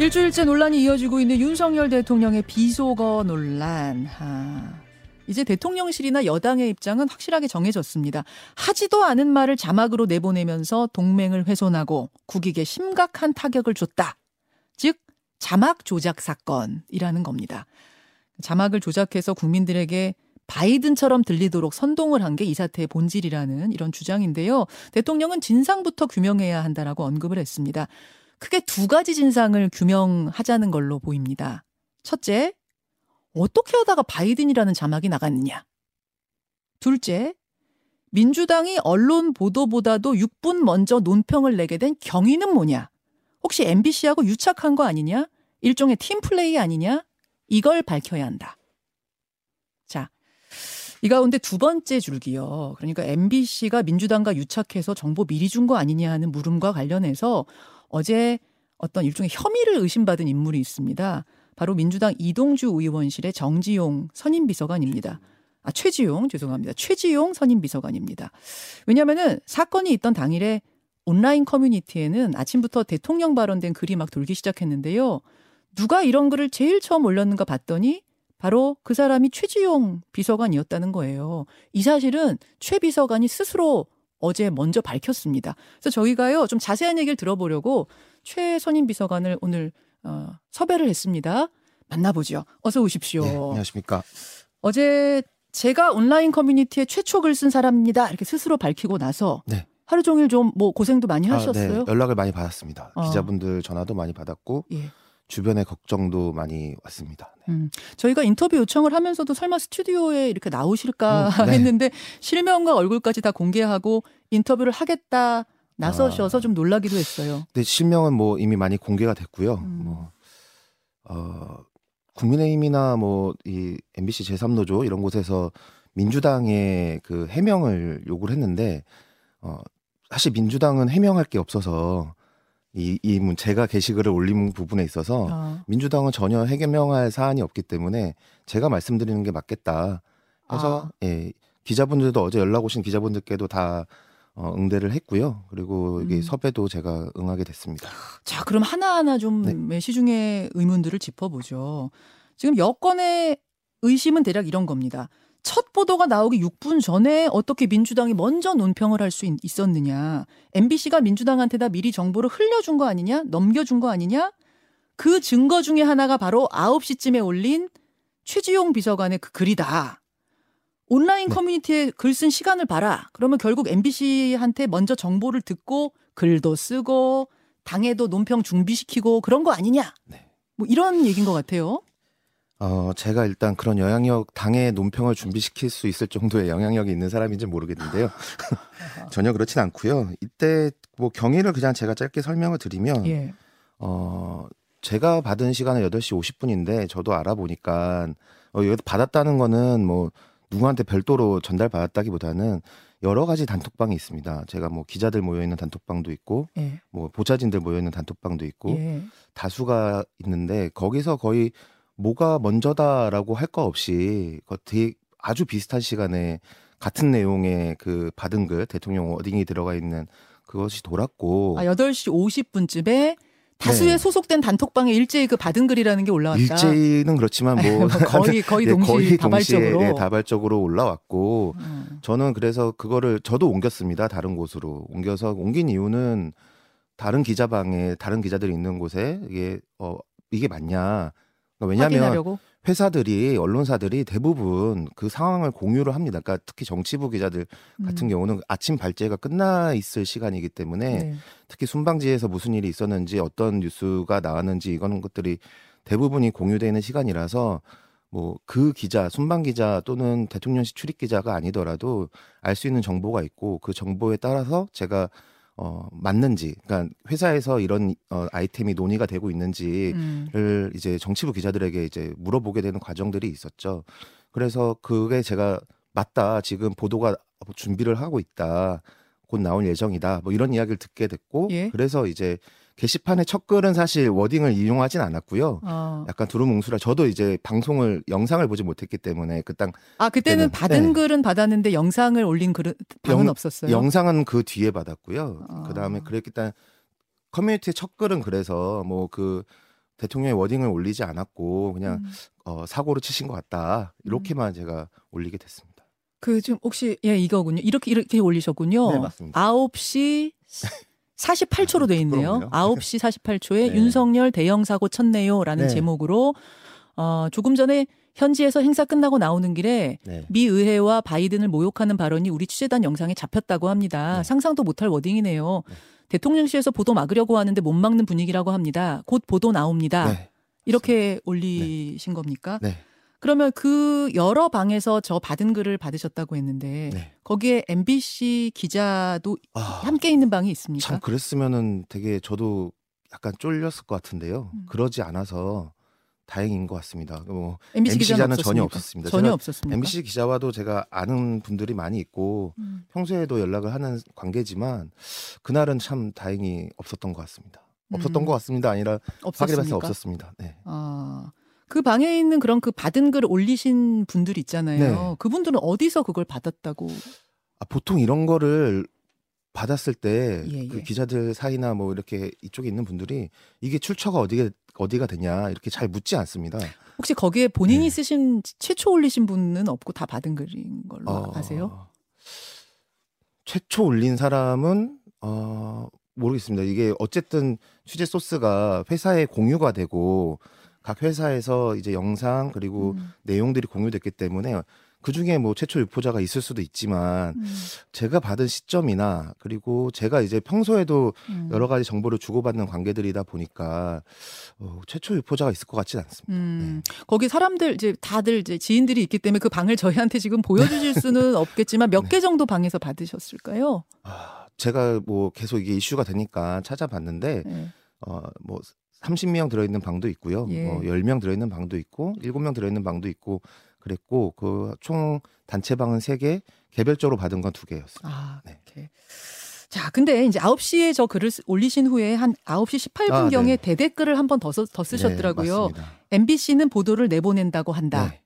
일주일째 논란이 이어지고 있는 윤석열 대통령의 비속어 논란. 아, 이제 대통령실이나 여당의 입장은 확실하게 정해졌습니다. 하지도 않은 말을 자막으로 내보내면서 동맹을 훼손하고 국익에 심각한 타격을 줬다. 즉 자막 조작 사건이라는 겁니다. 자막을 조작해서 국민들에게 바이든처럼 들리도록 선동을 한 게 이 사태의 본질이라는 이런 주장인데요. 대통령은 진상부터 규명해야 한다라고 언급을 했습니다. 크게 두 가지 진상을 규명하자는 걸로 보입니다. 첫째, 어떻게 하다가 바이든이라는 자막이 나갔느냐. 둘째, 민주당이 언론 보도보다도 6분 먼저 논평을 내게 된 경위는 뭐냐? 혹시 MBC하고 유착한 거 아니냐? 일종의 팀플레이 아니냐? 이걸 밝혀야 한다. 자, 이 가운데 두 번째 줄기요. 그러니까 MBC가 민주당과 유착해서 정보 미리 준 거 아니냐 하는 물음과 관련해서 어제 어떤 일종의 혐의를 의심받은 인물이 있습니다. 바로 민주당 이동주 의원실의 정지용 선임 비서관입니다. 아, 최지용, 죄송합니다. 최지용 선임 비서관입니다. 왜냐면은 사건이 있던 당일에 온라인 커뮤니티에는 아침부터 대통령 발언된 글이 막 돌기 시작했는데요. 누가 이런 글을 제일 처음 올렸는가 봤더니 바로 그 사람이 최지용 비서관이었다는 거예요. 이 사실은 최 비서관이 스스로 어제 먼저 밝혔습니다. 그래서 저희가요 좀 자세한 얘기를 들어보려고 최선임 비서관을 오늘 어, 섭외를 했습니다. 만나보죠. 어서 오십시오. 네, 안녕하십니까. 어제 제가 온라인 커뮤니티에 최초 글 쓴 사람입니다. 이렇게 스스로 밝히고 나서 네. 하루 종일 좀 뭐 고생도 많이 하셨어요? 아, 네. 연락을 많이 받았습니다. 어. 기자분들 전화도 많이 받았고 예. 주변에 걱정도 많이 왔습니다. 네. 음, 저희가 인터뷰 요청을 하면서도 설마 스튜디오에 이렇게 나오실까 음, 네. 했는데 실명과 얼굴까지 다 공개하고 인터뷰를 하겠다 나서셔서 아, 좀 놀라기도 했어요. 네, 실명은 뭐 이미 많이 공개가 됐고요. 음. 뭐 어, 국민의힘이나 뭐 이 MBC 제3노조 이런 곳에서 민주당의 그 해명을 요구를 했는데 어, 사실 민주당은 해명할 게 없어서 이, 이 제가 게시글을 올린 부분에 있어서 아. 민주당은 전혀 해명할 사안이 없기 때문에 제가 말씀드리는 게 맞겠다. 해서 아. 예, 기자분들도 어제 연락 오신 기자분들께도 다 어, 응대를 했고요. 그리고 이게 음. 섭외도 제가 응하게 됐습니다. 자, 그럼 하나하나 좀 네. 시중의 의문들을 짚어보죠. 지금 여권의 의심은 대략 이런 겁니다. 첫 보도가 나오기 6분 전에 어떻게 민주당이 먼저 논평을 할 수 있었느냐. MBC가 민주당한테 다 미리 정보를 흘려준 거 아니냐? 넘겨준 거 아니냐? 그 증거 중에 하나가 바로 9시쯤에 올린 최지용 비서관의 그 글이다. 온라인 네. 커뮤니티에 글 쓴 시간을 봐라. 그러면 결국 MBC한테 먼저 정보를 듣고 글도 쓰고 당에도 논평 준비시키고 그런 거 아니냐? 네. 뭐 이런 얘기인 것 같아요. 어, 제가 일단 그런 영향력, 당의 논평을 준비시킬 수 있을 정도의 영향력이 있는 사람인지 모르겠는데요. 전혀 그렇진 않고요. 이때 뭐 경위를 그냥 제가 짧게 설명을 드리면, 예. 어, 제가 받은 시간은 8시 50분인데 저도 알아보니까, 어, 이거 받았다는 거는 뭐 누구한테 별도로 전달받았다기보다는 여러 가지 단톡방이 있습니다. 제가 뭐 기자들 모여 있는 단톡방도 있고, 예. 뭐 보좌진들 모여 있는 단톡방도 있고, 예. 다수가 있는데 거기서 거의 뭐가 먼저다라고 할 거 없이 되게 아주 비슷한 시간에 같은 내용의 그 받은 글 대통령 워딩이 들어가 있는 그것이 돌았고 아 8시 50분쯤에 다수의 네. 소속된 단톡방에 일제히 그 받은 글이라는 게 올라왔다. 일제히는 그렇지만 뭐 거의 거의 네, 동시 거의 다발적으로 동시에, 네, 다발적으로 올라왔고 음. 저는 그래서 그거를 저도 옮겼습니다. 다른 곳으로 옮겨서 옮긴 이유는 다른 기자방에 다른 기자들이 있는 곳에 이게 어 이게 맞냐 그러니까 왜냐하면 확인하려고? 회사들이 언론사들이 대부분 그 상황을 공유를 합니다. 그러니까 특히 정치부 기자들 같은 음. 경우는 아침 발제가 끝나 있을 시간이기 때문에 네. 특히 순방지에서 무슨 일이 있었는지 어떤 뉴스가 나왔는지 이거는 것들이 대부분이 공유되는 시간이라서 뭐 그 기자 순방 기자 또는 대통령실 출입 기자가 아니더라도 알 수 있는 정보가 있고 그 정보에 따라서 제가 어, 맞는지, 그러니까 회사에서 이런 어, 아이템이 논의가 되고 있는지를 음. 이제 정치부 기자들에게 이제 물어보게 되는 과정들이 있었죠. 그래서 그게 제가 맞다. 지금 보도가 준비를 하고 있다. 곧 나올 예정이다. 뭐 이런 이야기를 듣게 됐고, 예? 그래서 이제 게시판의 첫 글은 사실 워딩을 이용하진 않았고요. 어. 약간 두루뭉술하. 저도 이제 방송을 영상을 보지 못했기 때문에 그땅 아 그때는 그때는, 받은 네. 글은 받았는데 영상을 올린 글은 방은 없었어요. 영상은 그 뒤에 받았고요. 어. 그 다음에 그랬기 때문에 커뮤니티 첫 글은 그래서 뭐 그 대통령의 워딩을 올리지 않았고 그냥 음. 어, 사고를 치신 것 같다 이렇게만 제가 올리게 됐습니다. 그 지금 혹시 예 이거군요. 이렇게 이렇게 올리셨군요. 네, 맞습니다. 9시 48초로 돼 있네요. 부끄럽네요. 9시 48초에 네. 윤석열 대형 사고 쳤네요라는 네. 제목으로 어 조금 전에 현지에서 행사 끝나고 나오는 길에 네. 미 의회와 바이든을 모욕하는 발언이 우리 취재단 영상에 잡혔다고 합니다. 네. 상상도 못할 워딩이네요. 네. 대통령실에서 보도 막으려고 하는데 못 막는 분위기라고 합니다. 곧 보도 나옵니다. 네. 이렇게 올리신 겁니까? 네. 그러면 그 여러 방에서 저 받은 글을 받으셨다고 했는데 네. 거기에 MBC 기자도 아, 함께 있는 방이 있습니까? 참 그랬으면은 되게 저도 약간 쫄렸을 것 같은데요. 음. 그러지 않아서 다행인 것 같습니다. 뭐 MBC MBC 기자는 기자는 전혀 없었습니까? 없었습니다. 전혀 제가 없었습니까? MBC 기자와도 제가 아는 분들이 많이 있고 음. 평소에도 연락을 하는 관계지만 그날은 참 다행히 없었던 것 같습니다. 없었던 음. 것 같습니다. 아니라 확인해봤을 때 없었습니까? 없었습니다. 네. 아, 그 방에 있는 그런 그 받은 글을 올리신 분들 있잖아요. 네. 그분들은 어디서 그걸 받았다고? 아, 보통 이런 거를 받았을 때그 예, 예. 기자들 사이나 뭐 이렇게 이쪽에 있는 분들이 이게 출처가 어디가 어디가 되냐 이렇게 잘 묻지 않습니다. 혹시 거기에 본인이 네. 쓰신 최초 올리신 분은 없고 다 받은 글인 걸로 어, 아세요? 최초 올린 사람은 어, 모르겠습니다. 이게 어쨌든 취재 소스가 회사에 공유가 되고 각 회사에서 이제 영상 그리고 음, 내용들이 공유됐기 때문에 그 중에 뭐 최초 유포자가 있을 수도 있지만 음, 제가 받은 시점이나 그리고 제가 이제 평소에도 음. 여러 가지 정보를 주고받는 관계들이다 보니까 어, 최초 유포자가 있을 것 같지는 않습니다. 음, 거기 사람들 이제 다들 이제 지인들이 있기 때문에 그 방을 저희한테 지금 보여주실 수는 없겠지만 몇 네. 개 정도 방에서 받으셨을까요? 아, 제가 뭐 계속 이게 이슈가 되니까 찾아봤는데 네. 어, 뭐 30명 들어있는 방도 있고요. 예. 뭐 10명 들어있는 방도 있고 7명 들어있는 방도 있고 그랬고 그 총 단체 방은 3개, 개별적으로 받은 건 2개였어요. 아, 네. 자, 근데 이제 9시에 저 글을 쓰- 올리신 후에 한 9시 18분경에 아, 네. 대댓글을 한 번 더 더 쓰셨더라고요. 네. MBC는 보도를 내보낸다고 한다. 네.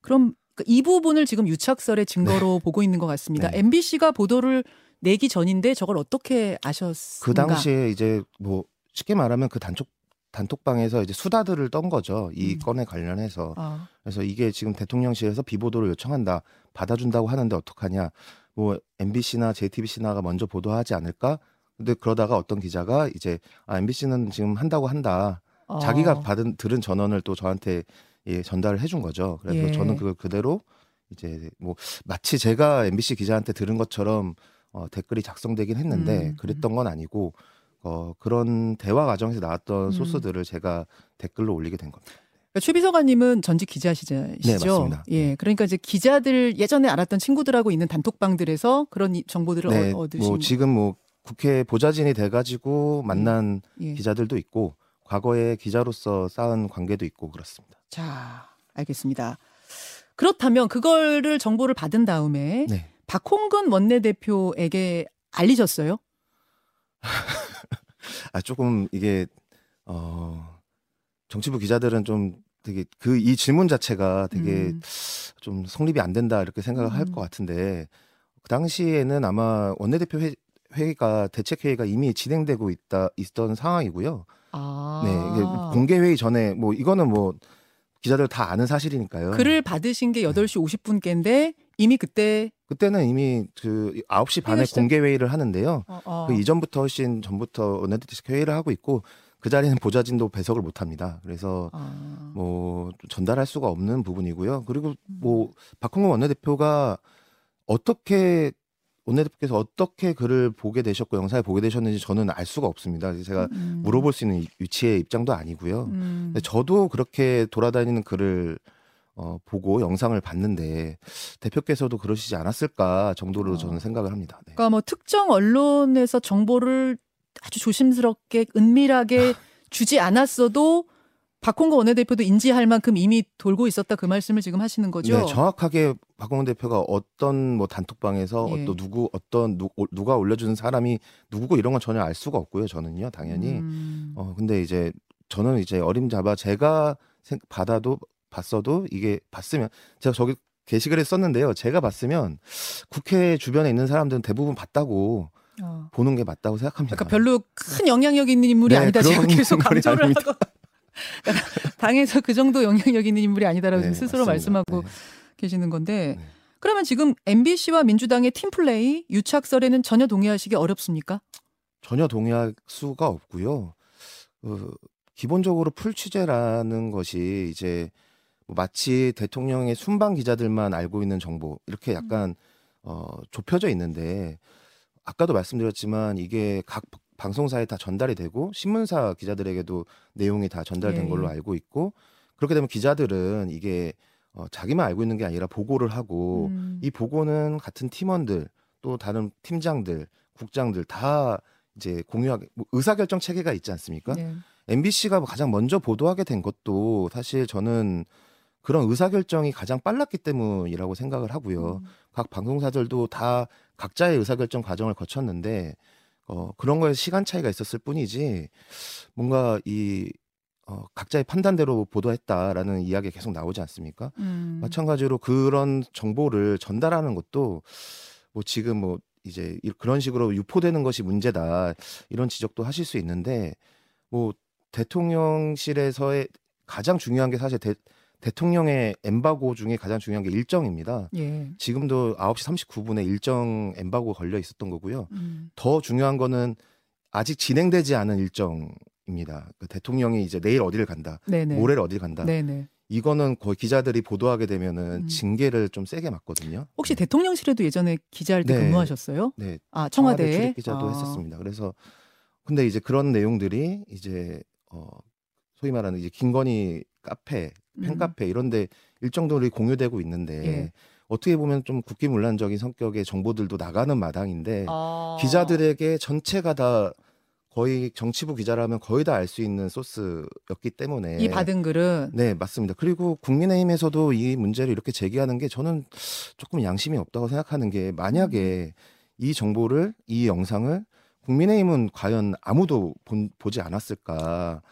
그럼 그이 부분을 지금 유착설의 증거로 보고 있는 것 같습니다. 네. MBC가 보도를 내기 전인데 저걸 어떻게 아셨는가? 그 당시에 이제 뭐 쉽게 말하면 그 단톡 단톡방에서 이제 수다들을 떤 거죠. 이 음. 건에 관련해서. 아, 그래서 이게 지금 대통령실에서 비보도를 요청한다. 받아준다고 하는데 어떡하냐. 뭐 MBC나 JTBC나가 먼저 보도하지 않을까? 근데 그러다가 어떤 기자가 이제 아 MBC는 지금 한다고 한다. 어. 자기가 받은 들은 전원을 또 저한테 예, 전달을 해준 거죠. 그래서 예. 저는 그걸 그대로 이제 뭐 마치 제가 MBC 기자한테 들은 것처럼 어, 댓글이 작성되긴 했는데 음, 그랬던 건 아니고 어, 그런 대화 과정에서 나왔던 음. 소스들을 제가 댓글로 올리게 된 겁니다. 그러니까 최 비서관님은 전직 기자시죠. 네, 맞습니다. 예, 그러니까 이제 기자들 예전에 알았던 친구들하고 있는 단톡방들에서 그런 이- 정보들을 네, 얻- 얻으신. 뭐 지금 뭐 국회 보좌진이 돼가지고 만난 예. 기자들도 있고 과거에 기자로서 쌓은 관계도 있고 그렇습니다. 자, 알겠습니다. 그렇다면 그거를 정보를 받은 다음에 네. 박홍근 원내대표에게 알리셨어요? 아 조금 이게 어 정치부 기자들은 좀 되게 그 이 질문 자체가 되게 음. 좀 성립이 안 된다 이렇게 생각을 할 음. 것 같은데 그 당시에는 아마 원내대표 회, 회의가 대책 회의가 이미 진행되고 있다 있던 상황이고요. 아. 네, 이게 공개 회의 전에 뭐 이거는 뭐 기자들 다 아는 사실이니까요. 글을 받으신 게 8시 50분께인데 이미 그때 그때는 이미 그 9시 반에 시작- 공개 회의를 하는데요. 어, 어. 그 이전부터 훨씬 전부터 원내대책 회의를 하고 있고 그 자리는 보좌진도 배석을 못 합니다. 그래서 아. 뭐 전달할 수가 없는 부분이고요. 그리고 음. 뭐 박홍근 원내대표가 어떻게 원내대표께서 어떻게 글을 보게 되셨고 영상을 보게 되셨는지 저는 알 수가 없습니다. 제가 음. 물어볼 수 있는 위- 위치의 입장도 아니고요. 음. 저도 그렇게 돌아다니는 글을 어, 보고 영상을 봤는데 대표께서도 그러시지 않았을까 정도로 어. 저는 생각을 합니다. 네. 그러니까 뭐 특정 언론에서 정보를 아주 조심스럽게 은밀하게 주지 않았어도 박홍근 원내대표도 인지할 만큼 이미 돌고 있었다 그 말씀을 지금 하시는 거죠. 네, 정확하게 박홍근 대표가 어떤 뭐 단톡방에서 예. 어떤 누구 어떤 누, 오- 누가 올려주는 사람이 누구고 이런 건 전혀 알 수가 없고요. 저는요, 당연히. 음. 어 근데 이제 저는 이제 어림잡아 제가 생- 받아도 봤어도 이게 봤으면 제가 저기 게시글에 썼는데요. 제가 봤으면 국회 주변에 있는 사람들은 대부분 봤다고 어. 보는 게 맞다고 생각합니다. 그러니까 별로 큰 영향력 있는 인물이 네, 아니다. 제가 계속 강조를 아닙니다. 하고 당에서 그 정도 영향력 있는 인물이 아니다라고 네, 스스로 맞습니다. 말씀하고 네. 계시는 건데 네. 그러면 지금 MBC와 민주당의 팀플레이 유착설에는 전혀 동의하시기 어렵습니까? 전혀 동의할 수가 없고요. 어, 기본적으로 풀 취재라는 것이 이제 뭐 마치 대통령의 순방 기자들만 알고 있는 정보 이렇게 음. 약간 어, 좁혀져 있는데 아까도 말씀드렸지만 이게 각 방송사에 다 전달이 되고 신문사 기자들에게도 내용이 다 전달된 예. 걸로 알고 있고 그렇게 되면 기자들은 이게 어, 자기만 알고 있는 게 아니라 보고를 하고 음. 이 보고는 같은 팀원들 또 다른 팀장들 국장들 다 이제 공유하게 뭐 의사결정 체계가 있지 않습니까? 네. MBC가 가장 먼저 보도하게 된 것도 사실 저는 그런 의사결정이 가장 빨랐기 때문이라고 생각을 하고요. 음. 각 방송사들도 다 각자의 의사결정 과정을 거쳤는데 어, 그런 거에 시간 차이가 있었을 뿐이지 뭔가 이 어, 각자의 판단대로 보도했다라는 이야기가 계속 나오지 않습니까? 음. 마찬가지로 그런 정보를 전달하는 것도 뭐 지금 뭐 이제 그런 식으로 유포되는 것이 문제다 이런 지적도 하실 수 있는데 뭐 대통령실에서의 가장 중요한 게 사실 대, 대통령의 엠바고 중에 가장 중요한 게 일정입니다. 예. 지금도 9시 39분에 일정 엠바고 걸려 있었던 거고요. 음. 더 중요한 거는 아직 진행되지 않은 일정입니다. 그 대통령이 이제 내일 어디를 간다, 네네. 모레 어디를 간다. 네네. 이거는 거의 기자들이 보도하게 되면은 음. 징계를 좀 세게 맞거든요. 혹시 네. 대통령실에도 예전에 기자할 때 네. 근무하셨어요? 네. 아 청와대, 청와대 출입 기자도 아. 했었습니다. 그래서 근데 이제 그런 내용들이 이제 어 소위 말하는 이제 김건희 카페 팬카페 음. 이런데 일정들이 공유되고 있는데 예. 어떻게 보면 좀 국기문란적인 성격의 정보들도 나가는 마당인데 아. 기자들에게 전체가 다 거의 정치부 기자라면 거의 다 알 수 있는 소스였기 때문에 이 받은 글은 네 맞습니다. 그리고 국민의힘에서도 이 문제를 이렇게 제기하는 게 저는 조금 양심이 없다고 생각하는 게 만약에 음. 이 정보를 이 영상을 국민의힘은 과연 아무도 본, 보지 않았을까?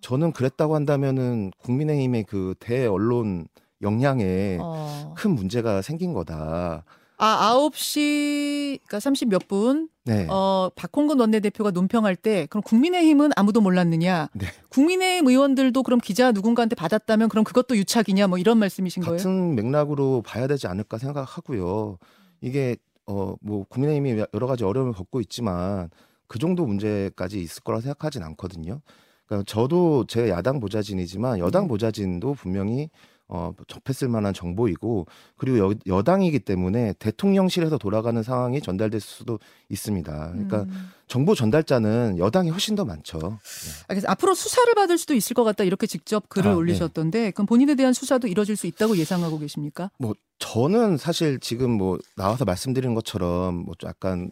저는 그랬다고 한다면은 국민의힘의 그 대언론 역량에 어. 큰 문제가 생긴 거다. 아, 9시, 그러니까 30 몇 분, 네. 어, 박홍근 원내대표가 논평할 때, 그럼 국민의힘은 아무도 몰랐느냐? 네. 국민의힘 의원들도 그럼 기자 누군가한테 받았다면 그럼 그것도 유착이냐? 뭐 이런 말씀이신 같은 거예요? 같은 맥락으로 봐야 되지 않을까 생각하고요. 이게, 어, 뭐, 국민의힘이 여러 가지 어려움을 겪고 있지만 그 정도 문제까지 있을 거라 생각하진 않거든요. 그러니까 저도 제 야당 보좌진이지만 여당 네. 보좌진도 분명히 어, 접했을 만한 정보이고 그리고 여, 여당이기 때문에 대통령실에서 돌아가는 상황이 전달될 수도 있습니다. 그러니까 음. 정보 전달자는 여당이 훨씬 더 많죠. 네. 알겠습니다. 앞으로 수사를 받을 수도 있을 것 같다 이렇게 직접 글을 아, 네. 올리셨던데 네. 그럼 본인에 대한 수사도 이뤄질 수 있다고 예상하고 계십니까? 뭐 저는 사실 지금 뭐 나와서 말씀드린 것처럼 뭐 약간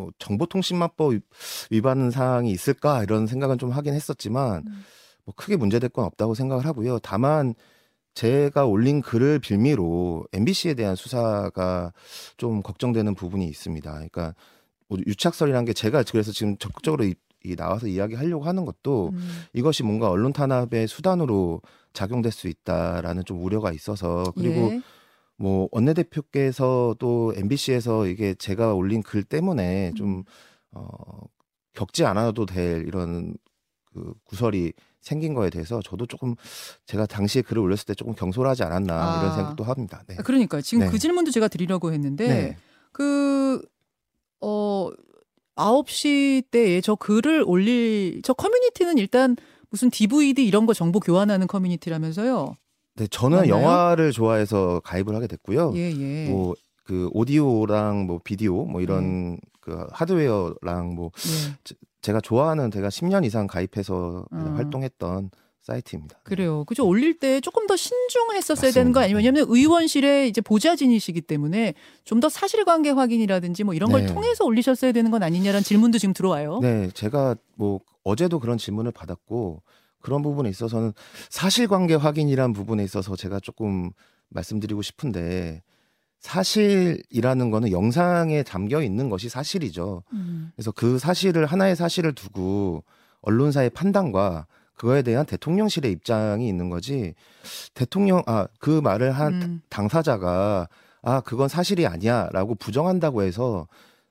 뭐 정보통신망법 위반 사항이 있을까 이런 생각은 좀 하긴 했었지만 음. 뭐 크게 문제될 건 없다고 생각을 하고요. 다만 제가 올린 글을 빌미로 MBC에 대한 수사가 좀 걱정되는 부분이 있습니다. 그러니까 뭐 유착설이라는 게 제가 그래서 지금 적극적으로 이, 이 나와서 이야기하려고 하는 것도 음. 이것이 뭔가 언론 탄압의 수단으로 작용될 수 있다라는 좀 우려가 있어서 그리고 예. 뭐 원내대표께서도 MBC에서 이게 제가 올린 글 때문에 좀 어, 겪지 않아도 될 이런 그 구설이 생긴 거에 대해서 저도 조금 제가 당시에 글을 올렸을 때 조금 경솔하지 않았나 아. 이런 생각도 합니다. 네. 그러니까 지금 네. 그 질문도 제가 드리려고 했는데 네. 그 어, 9시 때에 저 글을 올릴 저 커뮤니티는 일단 무슨 DVD 이런 거 정보 교환하는 커뮤니티라면서요. 네, 저는 맞나요? 영화를 좋아해서 가입을 하게 됐고요. 예, 예. 뭐 그 오디오랑 뭐 비디오 뭐 이런 음. 그 하드웨어랑 뭐 예. 제가 좋아하는 제가 10년 이상 가입해서 음. 활동했던 사이트입니다. 네. 그래요. 그죠. 올릴 때 조금 더 신중했었어야 맞습니다. 되는 거 아니면 왜냐면 의원실에 이제 보좌진이시기 때문에 좀 더 사실관계 확인이라든지 뭐 이런 걸 네. 통해서 올리셨어야 되는 건 아니냐라는 질문도 지금 들어와요. 네, 제가 뭐 어제도 그런 질문을 받았고 그런 부분에 있어서는 사실관계 확인이란 부분에 있어서 제가 조금 말씀드리고 싶은데 사실이라는 거는 영상에 담겨 있는 것이 사실이죠. 음. 그래서 그 사실을 하나의 사실을 두고 언론사의 판단과 그거에 대한 대통령실의 입장이 있는 거지 대통령 아 그 말을 한 음. 당사자가 아 그건 사실이 아니야라고 부정한다고 해서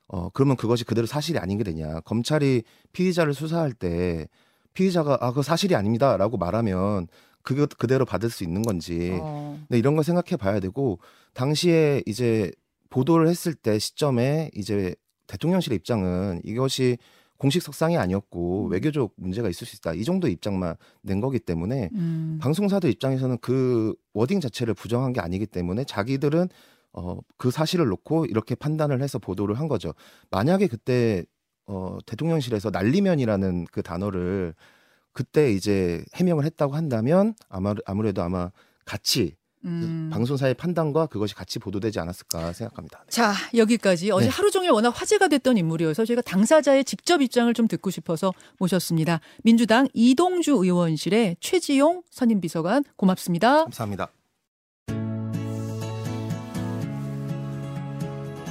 어 그러면 그것이 그대로 사실이 아닌 게 되냐 검찰이 피의자를 수사할 때 피의자가 아, 그 사실이 아닙니다라고 말하면 그거 그대로 받을 수 있는 건지 어. 네, 이런 걸 생각해 봐야 되고 당시에 이제 보도를 했을 때 시점에 이제 대통령실의 입장은 이것이 공식 석상이 아니었고 음. 외교적 문제가 있을 수 있다. 이 정도 입장만 낸 거기 때문에 음. 방송사들 입장에서는 그 워딩 자체를 부정한 게 아니기 때문에 자기들은 어, 그 사실을 놓고 이렇게 판단을 해서 보도를 한 거죠. 만약에 그때 어, 대통령실에서 난리면이라는 그 단어를 그때 이제 해명을 했다고 한다면 아마 아무래도 아마 같이 음. 방송사의 판단과 그것이 같이 보도되지 않았을까 생각합니다. 네. 자 여기까지 어제 네. 하루 종일 워낙 화제가 됐던 인물이어서 저희가 당사자의 직접 입장을 좀 듣고 싶어서 모셨습니다. 민주당 이동주 의원실의 최지용 선임 비서관 고맙습니다. 감사합니다.